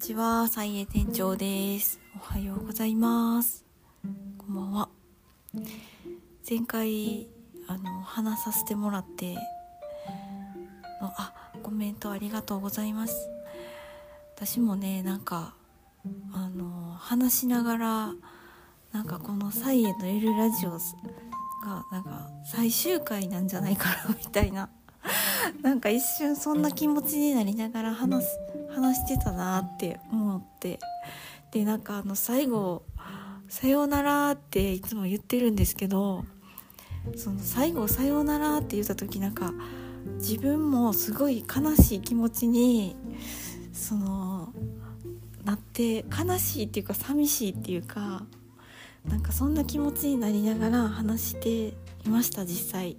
ちは、サイエ店長です。おはようございます。こんばんは。前回、あの、話させてもらって、のあ、コメントありがとうございます。私もね、なんか、あの、話しながら、なんかこのサイエのエルラジオが、なんか、最終回なんじゃないかな、みたいな。なんか一瞬そんな気持ちになりながら話す話してたなって思ってでなんかあの最後「さようなら」っていつも言ってるんですけどその最後「さようなら」って言った時なんか自分もすごい悲しい気持ちにそのなって悲しいっていうか寂しいっていうかなんかそんな気持ちになりながら話していました実際。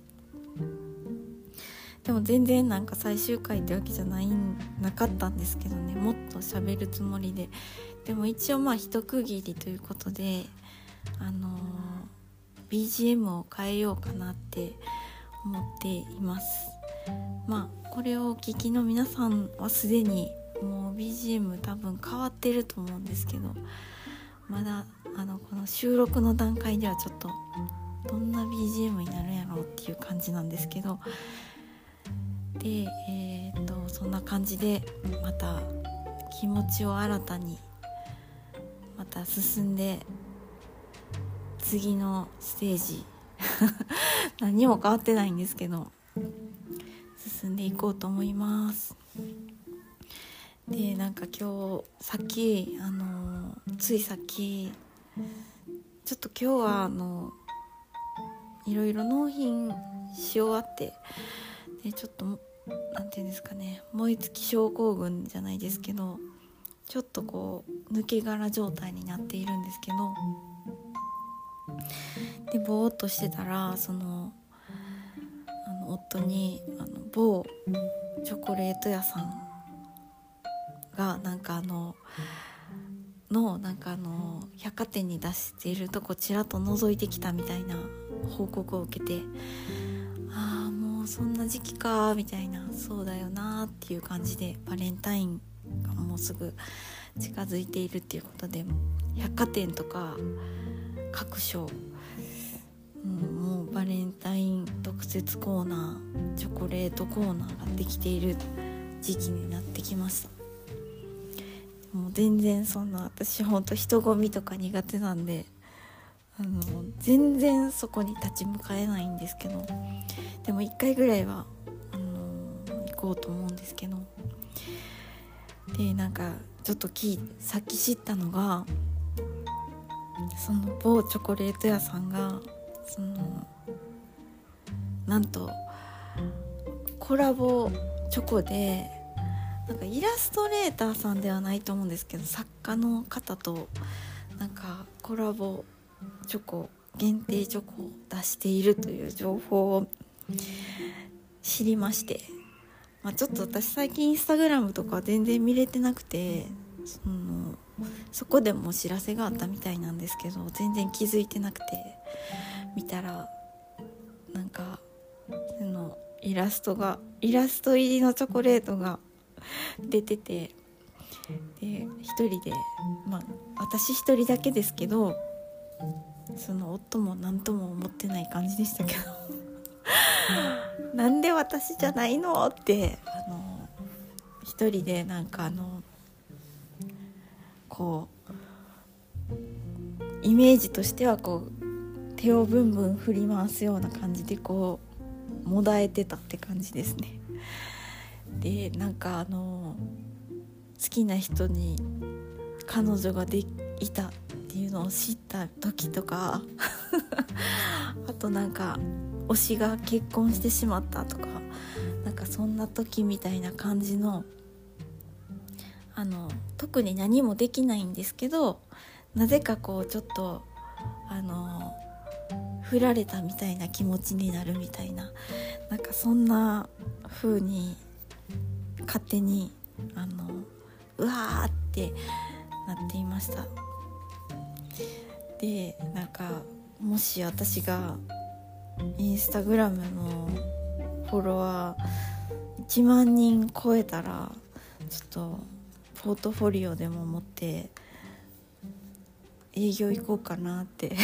でも全然なんか最終回ってわけじゃないなかったんですけどね。もっと喋るつもりで。でも一応まあ一区切りということであのー、BGM を変えようかなって思っています。まあこれをお聞きの皆さんはすでにもう BGM 多分変わってると思うんですけどまだあのこの収録の段階ではちょっとどんな BGM になるんやろうっていう感じなんですけどでえー、っとそんな感じでまた気持ちを新たにまた進んで次のステージ 何も変わってないんですけど進んでいこうと思います。でなんか今日さっきあのついさっきちょっと今日はあのいろいろ納品し終わってでちょっと何て言うんですかね燃え尽き症候群じゃないですけどちょっとこう抜け殻状態になっているんですけどでぼーっとしてたらそのあの夫にあの某チョコレート屋さんがなんかあののなんかあの百貨店に出しているとこちらっと覗いてきたみたいな報告を受けてああそんな時期かみたいな。そうだよなっていう感じでバレンタインがもうすぐ近づいているっていうことで百貨店とか各所、うん、もうバレンタイン特設コーナーチョコレートコーナーができている時期になってきました。もう全然そんな私ほんと人混みとか苦手なんであの全然そこに立ち向かえないんですけどでも1回ぐらいはあの行こうと思うんですけどでなんかちょっと聞いさっき知ったのがその某チョコレート屋さんがそのなんとコラボチョコでなんかイラストレーターさんではないと思うんですけど作家の方となんかコラボチョコ限定チョコを出しているという情報を知りまして、まあ、ちょっと私最近インスタグラムとか全然見れてなくてそのそこでもお知らせがあったみたいなんですけど全然気づいてなくて見たらなんかそのイラストがイラスト入りのチョコレートが 出ててで一人でまあ私一人だけですけどその夫も何とも思ってない感じでしたけど なんで私じゃないのってあの一人でなんかあのこうイメージとしてはこう手をブンブン振り回すような感じでこうもだえてたって感じですね。でなんかあの好きな人に彼女がでいたっていうのを知った時とか あとなんか推しが結婚してしまったとかなんかそんな時みたいな感じのあの特に何もできないんですけどなぜかこうちょっとあの振られたみたいな気持ちになるみたいななんかそんな風に勝手にあのうわーってなっていました。でなんかもし私がインスタグラムのフォロワー1万人超えたらちょっとポートフォリオでも持って営業行こうかなって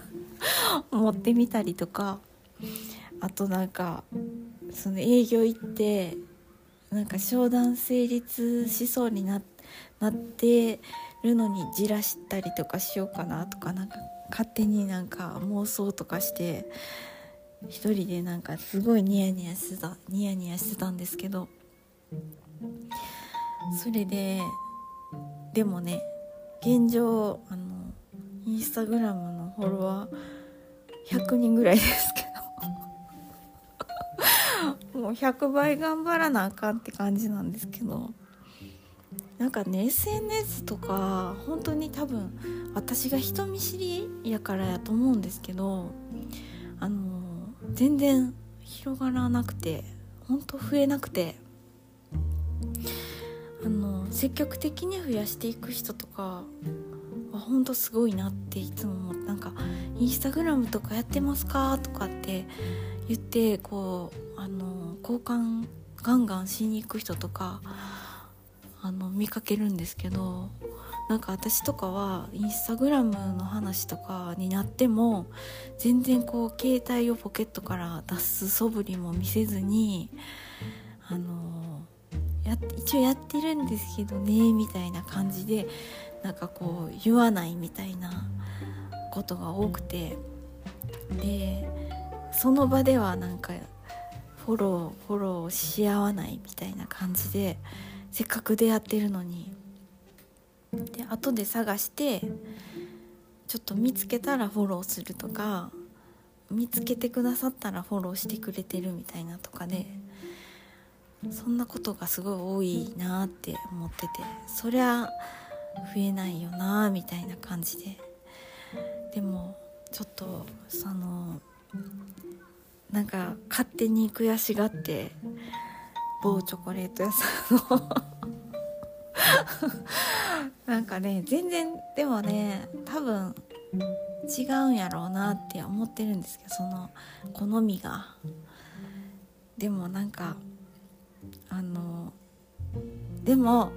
思ってみたりとかあとなんかその営業行ってなんか商談成立しそうにななってるのにじらしたりとかしようかなとかなんか勝手になんか妄想とかして一人でなんかすごいニヤニヤしてたニヤニヤしてたんですけどそれででもね現状あのインスタグラムのフォロワー100人ぐらいですけど。もう100倍頑張らなあかんって感じなんですけど。なんかね SNS とか本当に多分私が人見知りやからやと思うんですけどあの全然広がらなくて本当増えなくてあの積極的に増やしていく人とかは本当すごいなっていつも思ってなんか「インスタグラムとかやってますか?」とかって言ってこうあの交換ガンガンしに行く人とかあの見かけるんですけどなんか私とかはインスタグラムの話とかになっても全然こう携帯をポケットから出す素振りも見せずにあのや一応やってるんですけどねみたいな感じでなんかこう言わないみたいなことが多くてでその場ではなんかフォローフォローし合わないみたいな感じでせっかく出会ってるのに。で後で探してちょっと見つけたらフォローするとか見つけてくださったらフォローしてくれてるみたいなとかでそんなことがすごい多いなって思っててそりゃ増えないよなみたいな感じで。でもちょっとそのなんか勝手に悔しがって某チョコレート屋さんの。なんかね全然でもね多分違うんやろうなって思ってるんですけどその好みが。でもなんかあのでも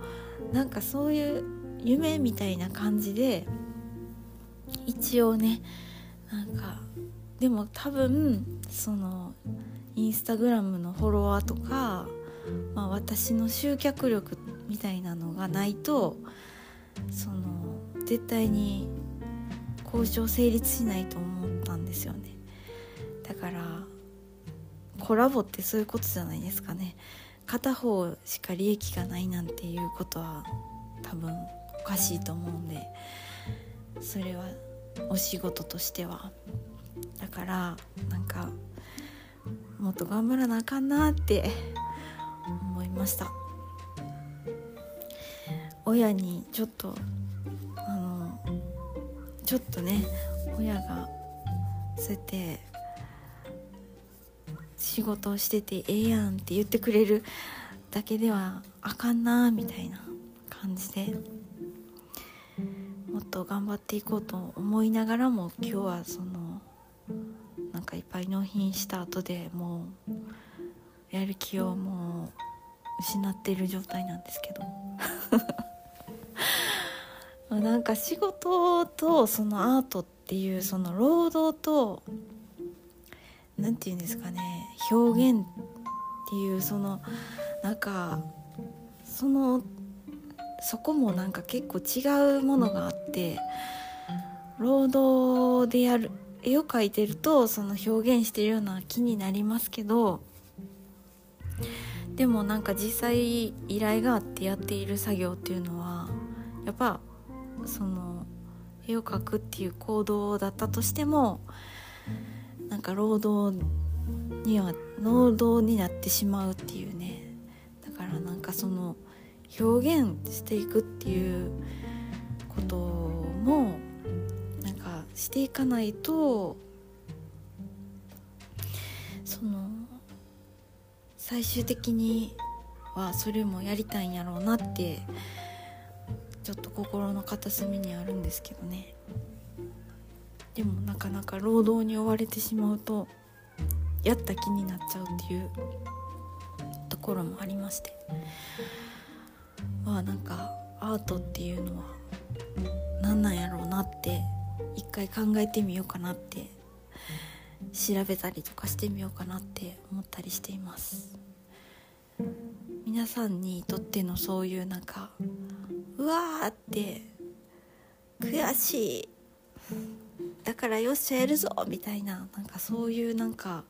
なんかそういう夢みたいな感じで一応ねなんかでも多分そのインスタグラムのフォロワーとかまあ、私の集客力みたいなのがないとその絶対に交渉成立しないと思ったんですよね。だからコラボってそういうことじゃないですかね。片方しか利益がないなんていうことは多分おかしいと思うんでそれはお仕事としては。だからなんかもっと頑張らなあかんなってました。親にちょっとあのちょっとね親がそうやって仕事をしててええやんって言ってくれるだけではあかんなみたいな感じでもっと頑張っていこうと思いながらも今日はそのなんかいっぱい納品した後でもうやる気をもう失っている状態なんですけど。なんか仕事とそのアートっていうその労働と何て言うんですかね表現っていうそのなんかそのそこもなんか結構違うものがあって労働でやる絵を描いてるとその表現してるような気になりますけどでもなんか実際依頼があってやっている作業っていうのはやっぱその絵を描くっていう行動だったとしてもなんか労働には労働になってしまうっていうね。だからなんかその表現していくっていうこともなんかしていかないと最終的にはそれもやりたいんやろうなってちょっと心の片隅にあるんですけどね。でもなかなか労働に追われてしまうとやった気になっちゃうっていうところもありまして。はなんかアートっていうのは何なんやろうなって一回考えてみようかなって調べたりとかしてみようかなって思ったりしています。皆さんにとってのそういうなんかうわーって悔しい。だからよっしゃやるぞみたいななんかそういうなんか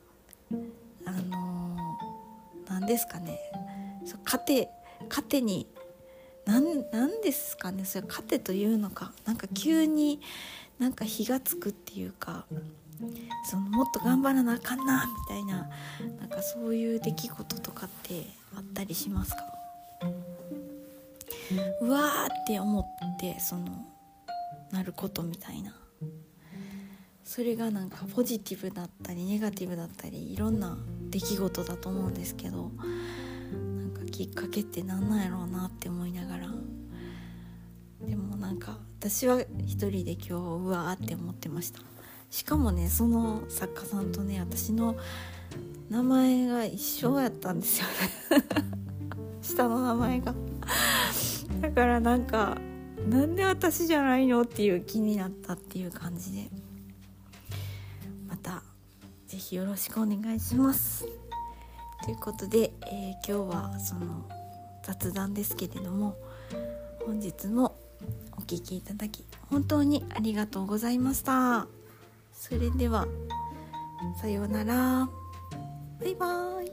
あの何、ー、ですかね。そう糧糧に何ですかね。それ糧というのか。なんか急になんか火がつくっていうか。そのもっと頑張らなあかんなみたいななんかそういう出来事とかってあったりしますか？うわーって思ってそのなることみたいな。それがなんかポジティブだったりネガティブだったりいろんな出来事だと思うんですけどなんかきっかけって何なんやろうなって思いながら。でもなんか私は一人で今日うわーって思ってました。しかもねその作家さんとね私の名前が一緒やったんですよね。下の名前が。だからなんかなんで私じゃないのっていう気になったっていう感じで。また是非よろしくお願いします。ということで、えー、今日はその雑談ですけれども本日もお聴きいただき本当にありがとうございました。それではさようなら。バイバーイ。